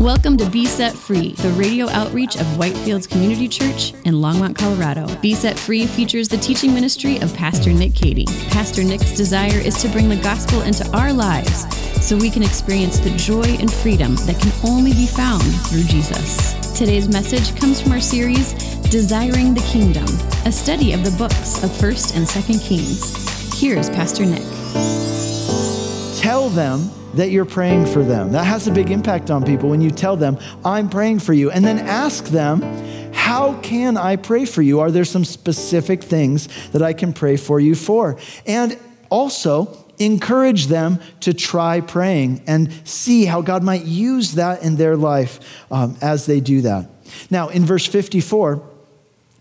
Welcome to Be Set Free, the radio outreach of Whitefields Community Church in Longmont, Colorado. Be Set Free features the teaching ministry of Pastor Nick Cady. Pastor Nick's desire is to bring the gospel into our lives so we can experience the joy and freedom that can only be found through Jesus. Today's message comes from our series, Desiring the Kingdom, a study of the books of 1st and 2nd Kings. Here's Pastor Nick. Tell them that you're praying for them. That has a big impact on people when you tell them, I'm praying for you. And then ask them, How can I pray for you? Are there some specific things that I can pray for you for? And also, encourage them to try praying and see how God might use that in their life um, as they do that. Now, in verse 54,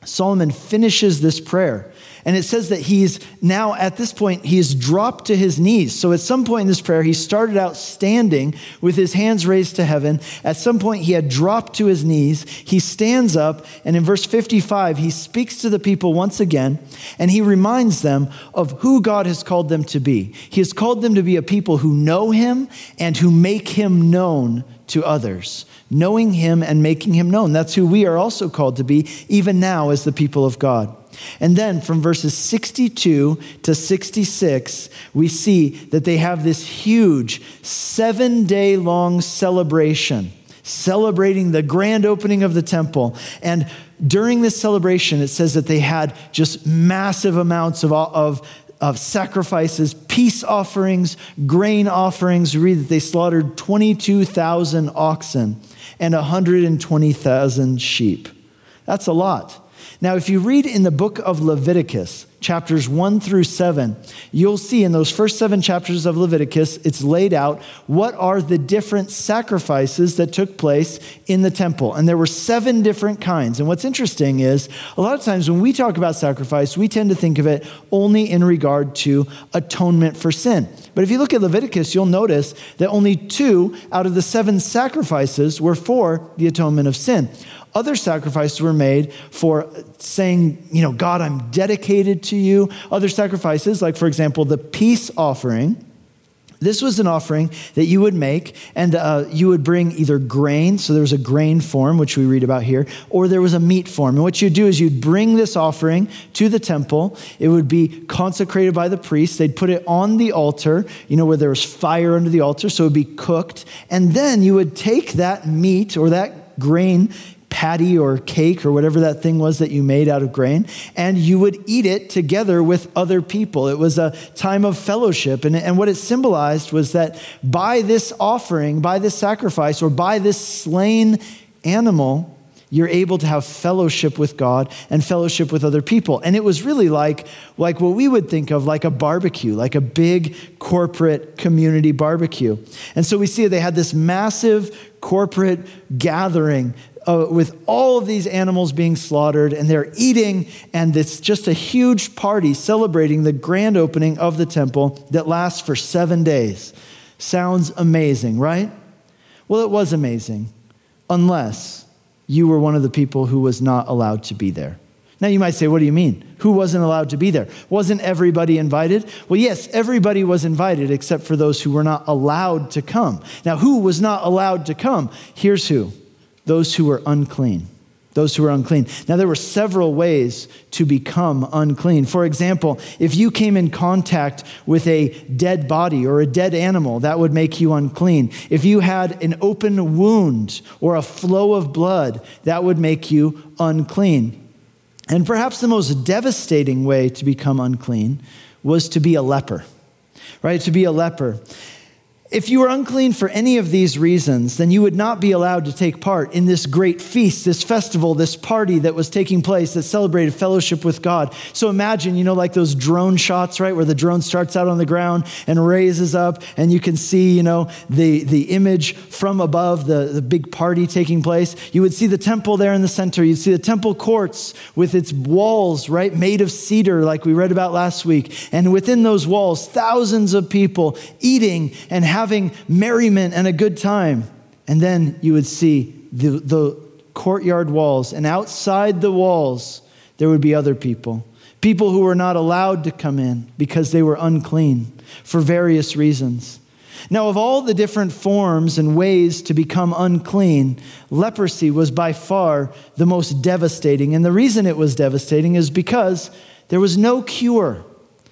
Solomon finishes this prayer. And it says that he's now at this point, he he's dropped to his knees. So at some point in this prayer, he started out standing with his hands raised to heaven. At some point, he had dropped to his knees. He stands up, and in verse 55, he speaks to the people once again, and he reminds them of who God has called them to be. He has called them to be a people who know him and who make him known to others knowing him and making him known. That's who we are also called to be, even now as the people of God. And then from verses 62 to 66, we see that they have this huge seven day long celebration, celebrating the grand opening of the temple. And during this celebration, it says that they had just massive amounts of, of, of sacrifices, peace offerings, grain offerings. We read that they slaughtered 22,000 oxen and 120,000 sheep. That's a lot. Now, if you read in the book of Leviticus, chapters 1 through 7, you'll see in those first seven chapters of Leviticus, it's laid out what are the different sacrifices that took place in the temple. And there were seven different kinds. And what's interesting is a lot of times when we talk about sacrifice, we tend to think of it only in regard to atonement for sin. But if you look at Leviticus, you'll notice that only two out of the seven sacrifices were for the atonement of sin. Other sacrifices were made for saying, you know, God, I'm dedicated to you. Other sacrifices, like, for example, the peace offering. This was an offering that you would make, and uh, you would bring either grain, so there was a grain form, which we read about here, or there was a meat form. And what you'd do is you'd bring this offering to the temple. It would be consecrated by the priest. They'd put it on the altar, you know, where there was fire under the altar, so it would be cooked. And then you would take that meat or that grain patty or cake or whatever that thing was that you made out of grain, and you would eat it together with other people. It was a time of fellowship. And, and what it symbolized was that by this offering, by this sacrifice, or by this slain animal, you're able to have fellowship with God and fellowship with other people. And it was really like, like what we would think of like a barbecue, like a big corporate community barbecue. And so we see they had this massive corporate gathering uh, with all of these animals being slaughtered, and they're eating, and it's just a huge party celebrating the grand opening of the temple that lasts for seven days. Sounds amazing, right? Well, it was amazing, unless you were one of the people who was not allowed to be there. Now, you might say, what do you mean? Who wasn't allowed to be there? Wasn't everybody invited? Well, yes, everybody was invited except for those who were not allowed to come. Now, who was not allowed to come? Here's who those who were unclean. Those who were unclean. Now, there were several ways to become unclean. For example, if you came in contact with a dead body or a dead animal, that would make you unclean. If you had an open wound or a flow of blood, that would make you unclean. And perhaps the most devastating way to become unclean was to be a leper, right? To be a leper. If you were unclean for any of these reasons, then you would not be allowed to take part in this great feast, this festival, this party that was taking place that celebrated fellowship with God. So imagine, you know, like those drone shots, right, where the drone starts out on the ground and raises up, and you can see, you know, the, the image from above, the, the big party taking place. You would see the temple there in the center. You'd see the temple courts with its walls, right, made of cedar, like we read about last week. And within those walls, thousands of people eating and having merriment and a good time. And then you would see the, the courtyard walls, and outside the walls, there would be other people. People who were not allowed to come in because they were unclean for various reasons. Now, of all the different forms and ways to become unclean, leprosy was by far the most devastating. And the reason it was devastating is because there was no cure.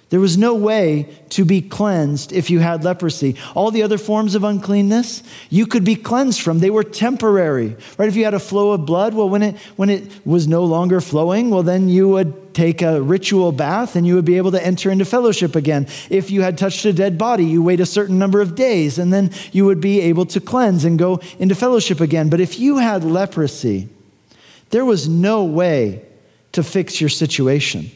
There was no way to be cleansed if you had leprosy. All the other forms of uncleanness, you could be cleansed from. They were temporary, right? If you had a flow of blood, well, when it, when it was no longer flowing, well, then you would take a ritual bath and you would be able to enter into fellowship again. If you had touched a dead body, you wait a certain number of days and then you would be able to cleanse and go into fellowship again. But if you had leprosy, there was no way to fix your situation.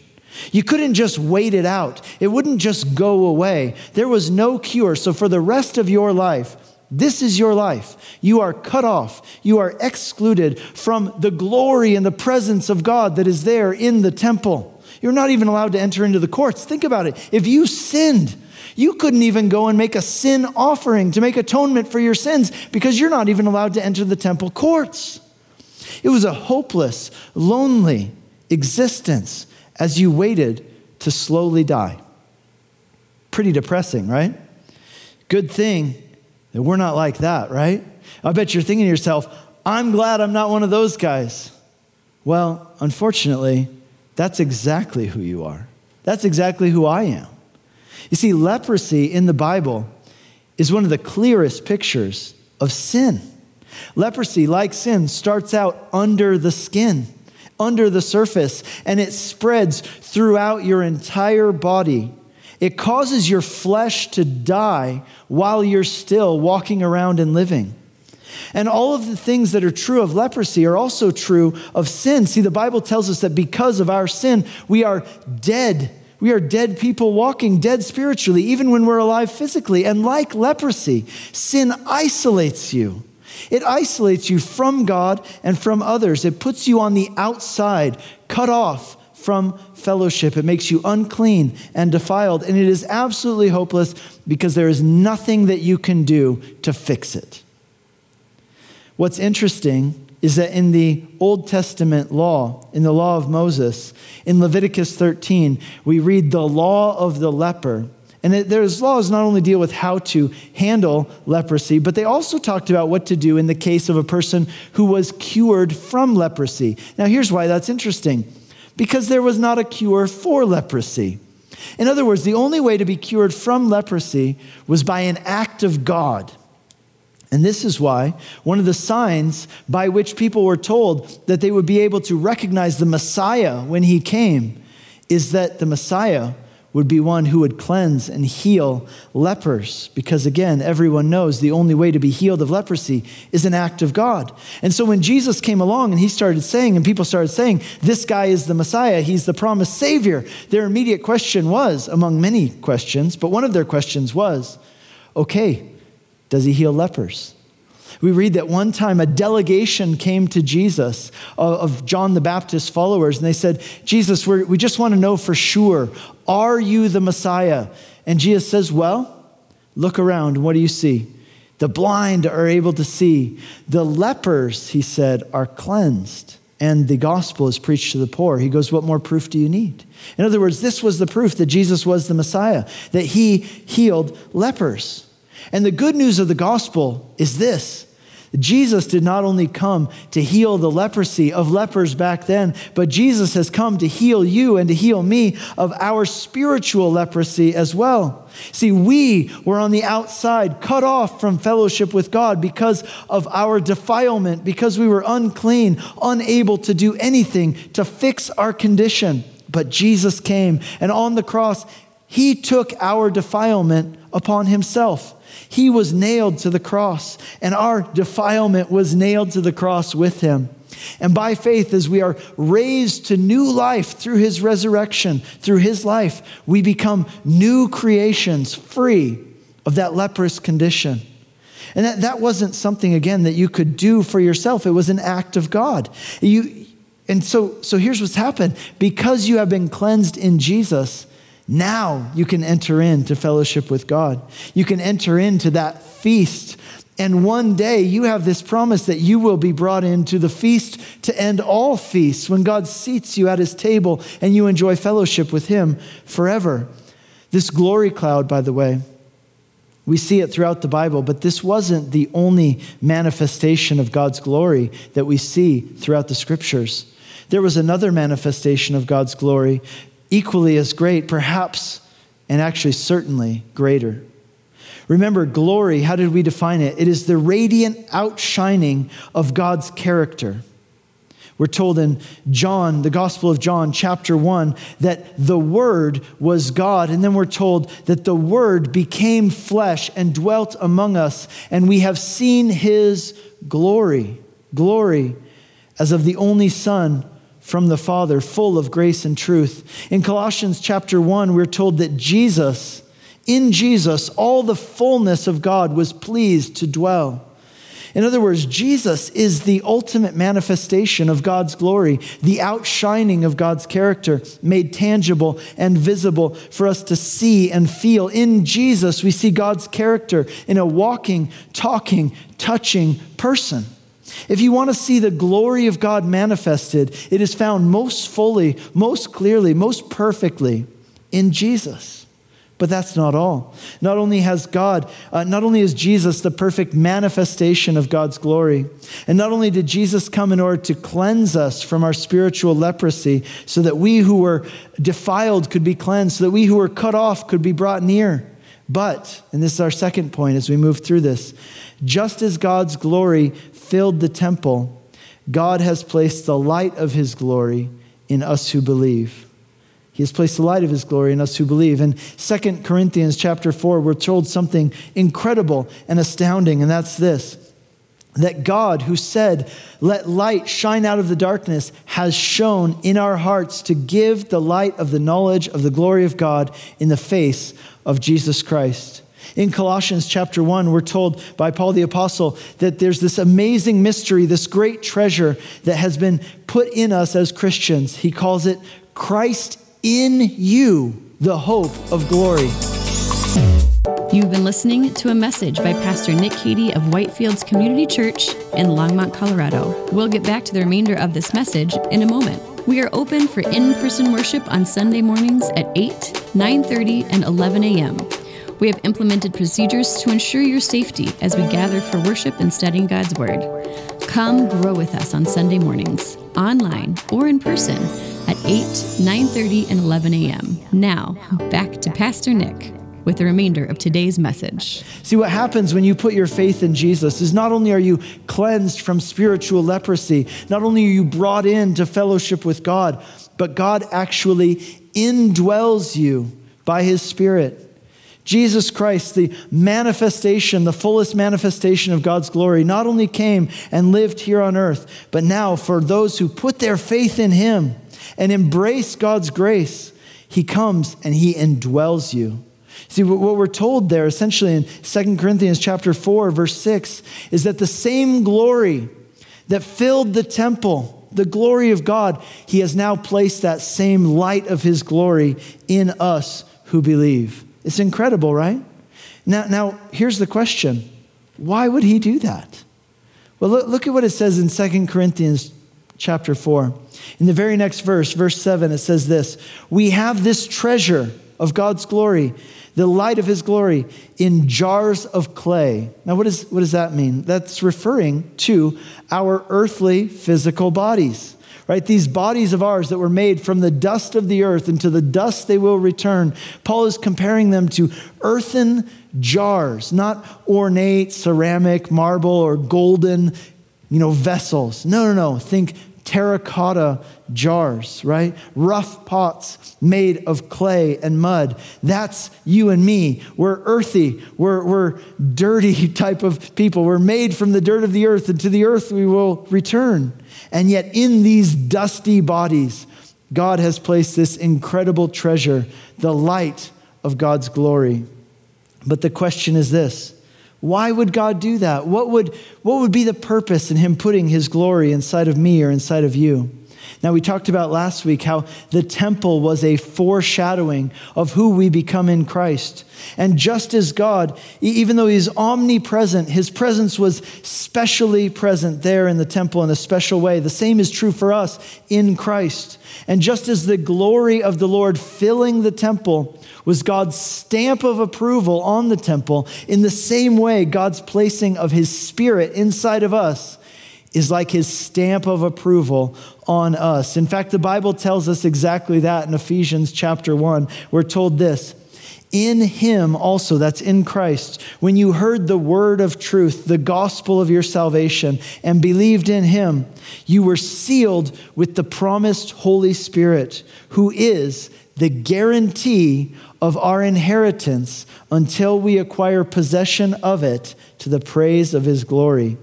You couldn't just wait it out, it wouldn't just go away. There was no cure. So, for the rest of your life, this is your life. You are cut off. You are excluded from the glory and the presence of God that is there in the temple. You're not even allowed to enter into the courts. Think about it. If you sinned, you couldn't even go and make a sin offering to make atonement for your sins because you're not even allowed to enter the temple courts. It was a hopeless, lonely existence as you waited to slowly die. Pretty depressing, right? Good thing that we're not like that, right? I bet you're thinking to yourself, I'm glad I'm not one of those guys. Well, unfortunately, that's exactly who you are. That's exactly who I am. You see, leprosy in the Bible is one of the clearest pictures of sin. Leprosy, like sin, starts out under the skin under the surface and it spreads throughout your entire body. It causes your flesh to die while you're still walking around and living. And all of the things that are true of leprosy are also true of sin. See, the Bible tells us that because of our sin, we are dead. We are dead people walking, dead spiritually, even when we're alive physically. And like leprosy, sin isolates you. It isolates you from God and from others. It puts you on the outside, cut off from fellowship. It makes you unclean and defiled. And it is absolutely hopeless because there is nothing that you can do to fix it. What's interesting is that in the Old Testament law, in the law of Moses, in Leviticus 13, we read the law of the leper. And there's laws not only deal with how to handle leprosy, but they also talked about what to do in the case of a person who was cured from leprosy. Now, here's why that's interesting because there was not a cure for leprosy. In other words, the only way to be cured from leprosy was by an act of God. And this is why one of the signs by which people were told that they would be able to recognize the Messiah when he came is that the Messiah would be one who would cleanse and heal lepers. Because again, everyone knows the only way to be healed of leprosy is an act of God. And so when Jesus came along and he started saying, and people started saying, this guy is the Messiah, he's the promised Savior, their immediate question was, among many questions, but one of their questions was, okay, does he heal lepers? We read that one time a delegation came to Jesus of John the Baptist followers, and they said, Jesus, we just want to know for sure, are you the Messiah? And Jesus says, Well, look around. What do you see? The blind are able to see. The lepers, he said, are cleansed. And the gospel is preached to the poor. He goes, What more proof do you need? In other words, this was the proof that Jesus was the Messiah, that he healed lepers. And the good news of the gospel is this Jesus did not only come to heal the leprosy of lepers back then, but Jesus has come to heal you and to heal me of our spiritual leprosy as well. See, we were on the outside, cut off from fellowship with God because of our defilement, because we were unclean, unable to do anything to fix our condition. But Jesus came, and on the cross, He took our defilement upon Himself. He was nailed to the cross, and our defilement was nailed to the cross with him. And by faith, as we are raised to new life through his resurrection, through his life, we become new creations, free of that leprous condition. And that, that wasn't something, again, that you could do for yourself. It was an act of God. You, and so, so here's what's happened. Because you have been cleansed in Jesus, now you can enter into fellowship with God. You can enter into that feast. And one day you have this promise that you will be brought into the feast to end all feasts when God seats you at his table and you enjoy fellowship with him forever. This glory cloud, by the way, We see it throughout the Bible, but this wasn't the only manifestation of God's glory that we see throughout the scriptures. There was another manifestation of God's glory, equally as great, perhaps, and actually certainly greater. Remember, glory, how did we define it? It is the radiant outshining of God's character. We're told in John, the Gospel of John, chapter 1, that the Word was God. And then we're told that the Word became flesh and dwelt among us, and we have seen His glory. Glory as of the only Son from the Father, full of grace and truth. In Colossians chapter 1, we're told that Jesus, in Jesus, all the fullness of God was pleased to dwell. In other words, Jesus is the ultimate manifestation of God's glory, the outshining of God's character, made tangible and visible for us to see and feel. In Jesus, we see God's character in a walking, talking, touching person. If you want to see the glory of God manifested, it is found most fully, most clearly, most perfectly in Jesus. But that's not all. Not only has God, uh, not only is Jesus the perfect manifestation of God's glory, and not only did Jesus come in order to cleanse us from our spiritual leprosy so that we who were defiled could be cleansed, so that we who were cut off could be brought near, but, and this is our second point as we move through this, just as God's glory filled the temple, God has placed the light of his glory in us who believe. He has placed the light of his glory in us who believe. In 2 Corinthians chapter 4, we're told something incredible and astounding, and that's this that God, who said, Let light shine out of the darkness, has shone in our hearts to give the light of the knowledge of the glory of God in the face of Jesus Christ. In Colossians chapter 1, we're told by Paul the Apostle that there's this amazing mystery, this great treasure that has been put in us as Christians. He calls it Christ in you the hope of glory. You've been listening to a message by Pastor Nick Cady of Whitefields Community Church in Longmont, Colorado. We'll get back to the remainder of this message in a moment. We are open for in-person worship on Sunday mornings at 8, 9:30, and 11 a.m. We have implemented procedures to ensure your safety as we gather for worship and studying God's Word. Come grow with us on Sunday mornings, online or in person at 8, 9:30, and 11 a.m. Now, back to Pastor Nick with the remainder of today's message. See, what happens when you put your faith in Jesus is not only are you cleansed from spiritual leprosy, not only are you brought into fellowship with God, but God actually indwells you by his Spirit. Jesus Christ, the manifestation, the fullest manifestation of God's glory, not only came and lived here on earth, but now for those who put their faith in him and embrace God's grace, he comes and he indwells you. See, what we're told there essentially in 2 Corinthians chapter 4, verse 6, is that the same glory that filled the temple, the glory of God, he has now placed that same light of his glory in us who believe. It's incredible, right? Now, now here's the question why would he do that? Well, look, look at what it says in 2 Corinthians chapter 4. In the very next verse, verse 7, it says this We have this treasure of God's glory, the light of his glory, in jars of clay. Now, what, is, what does that mean? That's referring to our earthly physical bodies right? These bodies of ours that were made from the dust of the earth, and to the dust they will return. Paul is comparing them to earthen jars, not ornate ceramic, marble, or golden, you know, vessels. No, no, no. Think terracotta jars, right? Rough pots made of clay and mud. That's you and me. We're earthy, we're, we're dirty type of people. We're made from the dirt of the earth, and to the earth we will return. And yet, in these dusty bodies, God has placed this incredible treasure, the light of God's glory. But the question is this why would God do that? What would, what would be the purpose in Him putting His glory inside of me or inside of you? Now, we talked about last week how the temple was a foreshadowing of who we become in Christ. And just as God, even though He's omnipresent, His presence was specially present there in the temple in a special way. The same is true for us in Christ. And just as the glory of the Lord filling the temple was God's stamp of approval on the temple, in the same way, God's placing of His Spirit inside of us is like his stamp of approval on us. In fact, the Bible tells us exactly that in Ephesians chapter 1. We're told this In him also, that's in Christ, when you heard the word of truth, the gospel of your salvation, and believed in him, you were sealed with the promised Holy Spirit, who is the guarantee of our inheritance until we acquire possession of it to the praise of his glory.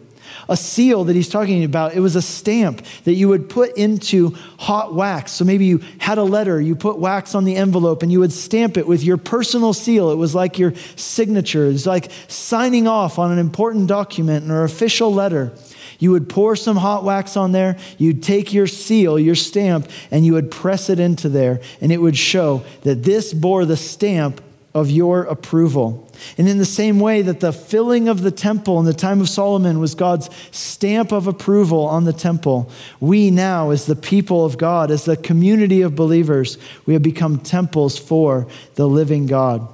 A seal that he's talking about, it was a stamp that you would put into hot wax. So maybe you had a letter, you put wax on the envelope, and you would stamp it with your personal seal. It was like your signature. It's like signing off on an important document or official letter. You would pour some hot wax on there, you'd take your seal, your stamp, and you would press it into there, and it would show that this bore the stamp of your approval. And in the same way that the filling of the temple in the time of Solomon was God's stamp of approval on the temple, we now, as the people of God, as the community of believers, we have become temples for the living God.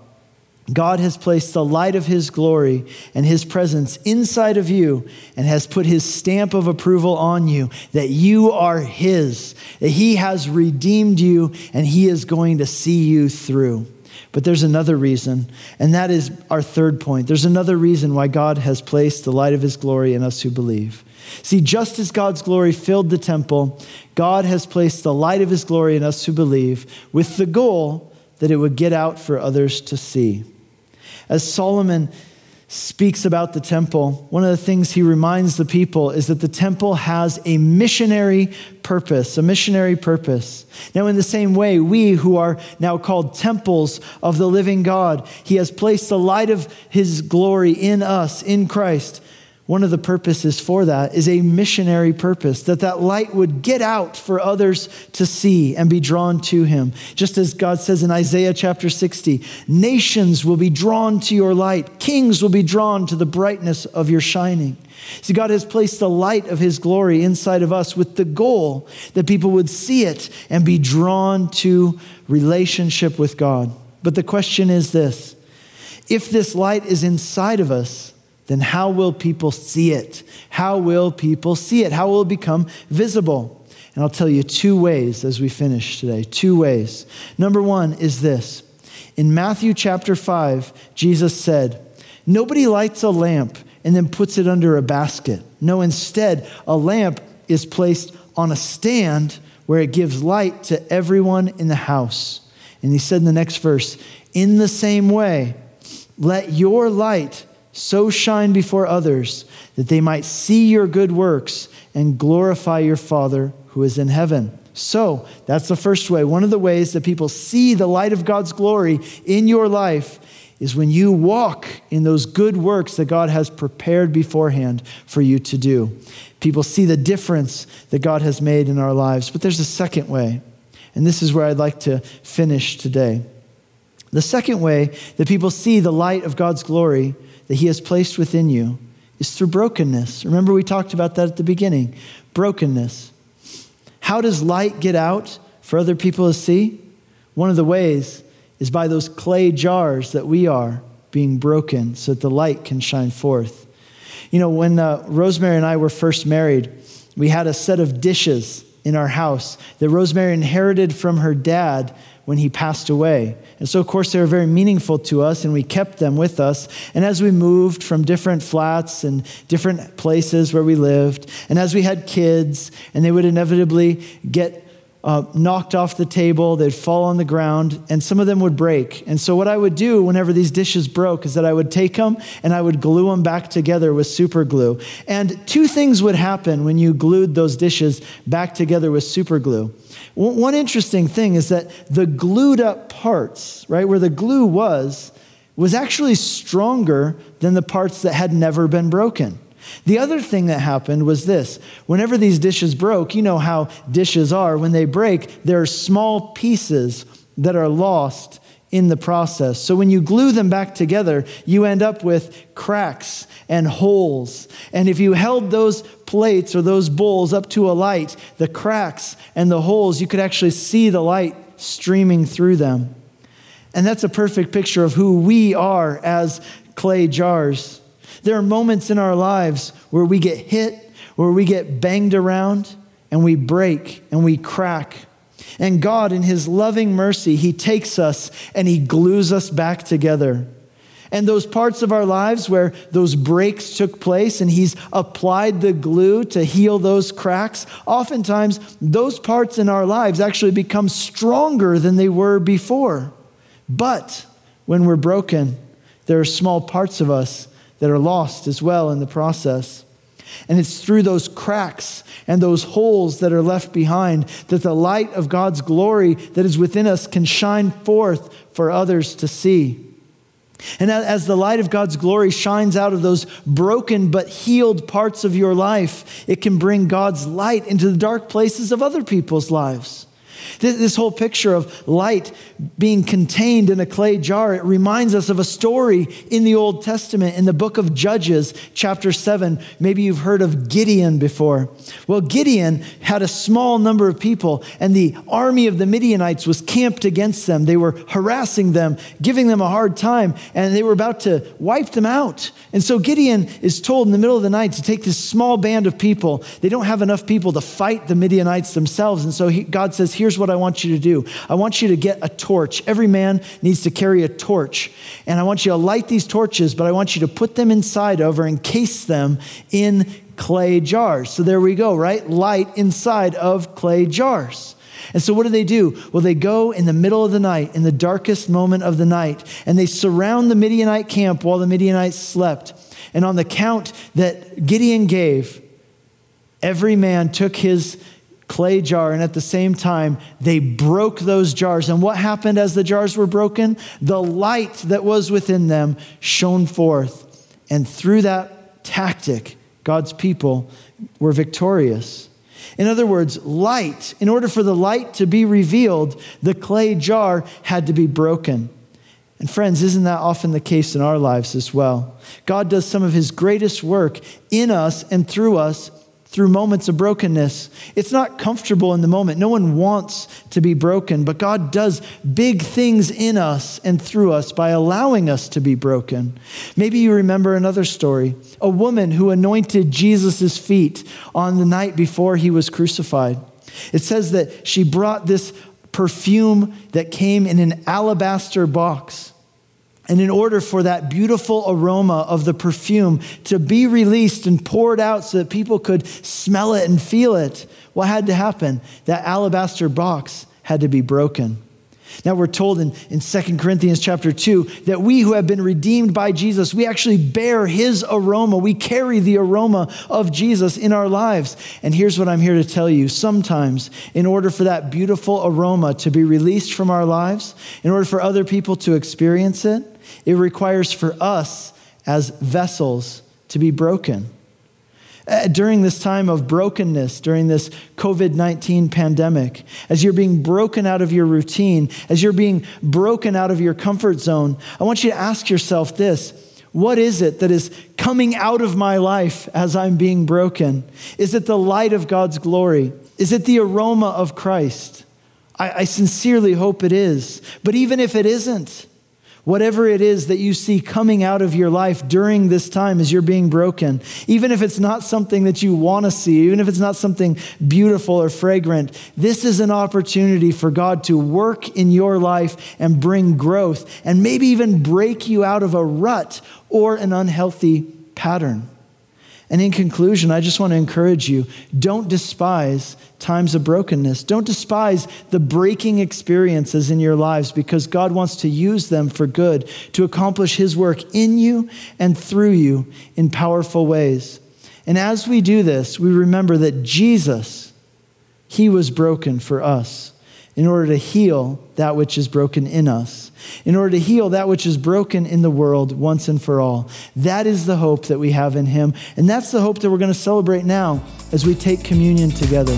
God has placed the light of His glory and His presence inside of you and has put His stamp of approval on you that you are His, that He has redeemed you and He is going to see you through. But there's another reason, and that is our third point. There's another reason why God has placed the light of his glory in us who believe. See, just as God's glory filled the temple, God has placed the light of his glory in us who believe with the goal that it would get out for others to see. As Solomon speaks about the temple, one of the things he reminds the people is that the temple has a missionary purpose, a missionary purpose. Now, in the same way, we who are now called temples of the living God, he has placed the light of his glory in us, in Christ. One of the purposes for that is a missionary purpose, that that light would get out for others to see and be drawn to him. Just as God says in Isaiah chapter 60, nations will be drawn to your light, kings will be drawn to the brightness of your shining. See, God has placed the light of his glory inside of us with the goal that people would see it and be drawn to relationship with God. But the question is this if this light is inside of us, then how will people see it? How will people see it? How will it become visible? And I'll tell you two ways as we finish today. Two ways. Number one is this In Matthew chapter 5, Jesus said, Nobody lights a lamp and then puts it under a basket. No, instead, a lamp is placed on a stand where it gives light to everyone in the house. And he said in the next verse, In the same way, let your light so shine before others that they might see your good works and glorify your Father who is in heaven. So, that's the first way. One of the ways that people see the light of God's glory in your life is when you walk in those good works that God has prepared beforehand for you to do. People see the difference that God has made in our lives. But there's a second way, and this is where I'd like to finish today. The second way that people see the light of God's glory that He has placed within you is through brokenness. Remember, we talked about that at the beginning brokenness. How does light get out for other people to see? One of the ways is by those clay jars that we are being broken so that the light can shine forth. You know, when uh, Rosemary and I were first married, we had a set of dishes in our house that Rosemary inherited from her dad when he passed away. And so, of course, they were very meaningful to us, and we kept them with us. And as we moved from different flats and different places where we lived, and as we had kids, and they would inevitably get uh, knocked off the table, they'd fall on the ground, and some of them would break. And so, what I would do whenever these dishes broke is that I would take them and I would glue them back together with super glue. And two things would happen when you glued those dishes back together with super glue. One interesting thing is that the glued up parts, right, where the glue was, was actually stronger than the parts that had never been broken. The other thing that happened was this whenever these dishes broke, you know how dishes are, when they break, there are small pieces that are lost in the process. So when you glue them back together, you end up with cracks and holes. And if you held those plates or those bowls up to a light, the cracks and the holes, you could actually see the light streaming through them. And that's a perfect picture of who we are as clay jars. There are moments in our lives where we get hit, where we get banged around, and we break and we crack. And God, in His loving mercy, He takes us and He glues us back together. And those parts of our lives where those breaks took place and He's applied the glue to heal those cracks, oftentimes those parts in our lives actually become stronger than they were before. But when we're broken, there are small parts of us that are lost as well in the process. And it's through those cracks and those holes that are left behind that the light of God's glory that is within us can shine forth for others to see. And as the light of God's glory shines out of those broken but healed parts of your life, it can bring God's light into the dark places of other people's lives. This whole picture of light being contained in a clay jar, it reminds us of a story in the Old Testament in the book of Judges, chapter 7. Maybe you've heard of Gideon before. Well, Gideon had a small number of people, and the army of the Midianites was camped against them. They were harassing them, giving them a hard time, and they were about to wipe them out. And so Gideon is told in the middle of the night to take this small band of people. They don't have enough people to fight the Midianites themselves. And so he, God says, Here's what I want you to do I want you to get a torch. Every man needs to carry a torch. And I want you to light these torches, but I want you to put them inside of or encase them in clay jars. So there we go, right? Light inside of clay jars. And so, what do they do? Well, they go in the middle of the night, in the darkest moment of the night, and they surround the Midianite camp while the Midianites slept. And on the count that Gideon gave, every man took his clay jar, and at the same time, they broke those jars. And what happened as the jars were broken? The light that was within them shone forth. And through that tactic, God's people were victorious. In other words, light, in order for the light to be revealed, the clay jar had to be broken. And friends, isn't that often the case in our lives as well? God does some of his greatest work in us and through us through moments of brokenness. It's not comfortable in the moment. No one wants to be broken, but God does big things in us and through us by allowing us to be broken. Maybe you remember another story a woman who anointed Jesus' feet on the night before he was crucified. It says that she brought this perfume that came in an alabaster box. And in order for that beautiful aroma of the perfume to be released and poured out so that people could smell it and feel it, what had to happen? That alabaster box had to be broken. Now we're told in, in 2 Corinthians chapter 2 that we who have been redeemed by Jesus, we actually bear his aroma. We carry the aroma of Jesus in our lives. And here's what I'm here to tell you. Sometimes, in order for that beautiful aroma to be released from our lives, in order for other people to experience it, it requires for us as vessels to be broken. Uh, during this time of brokenness, during this COVID 19 pandemic, as you're being broken out of your routine, as you're being broken out of your comfort zone, I want you to ask yourself this What is it that is coming out of my life as I'm being broken? Is it the light of God's glory? Is it the aroma of Christ? I, I sincerely hope it is. But even if it isn't, Whatever it is that you see coming out of your life during this time as you're being broken, even if it's not something that you want to see, even if it's not something beautiful or fragrant, this is an opportunity for God to work in your life and bring growth and maybe even break you out of a rut or an unhealthy pattern. And in conclusion, I just want to encourage you don't despise times of brokenness. Don't despise the breaking experiences in your lives because God wants to use them for good to accomplish His work in you and through you in powerful ways. And as we do this, we remember that Jesus, He was broken for us. In order to heal that which is broken in us, in order to heal that which is broken in the world once and for all. That is the hope that we have in Him. And that's the hope that we're going to celebrate now as we take communion together.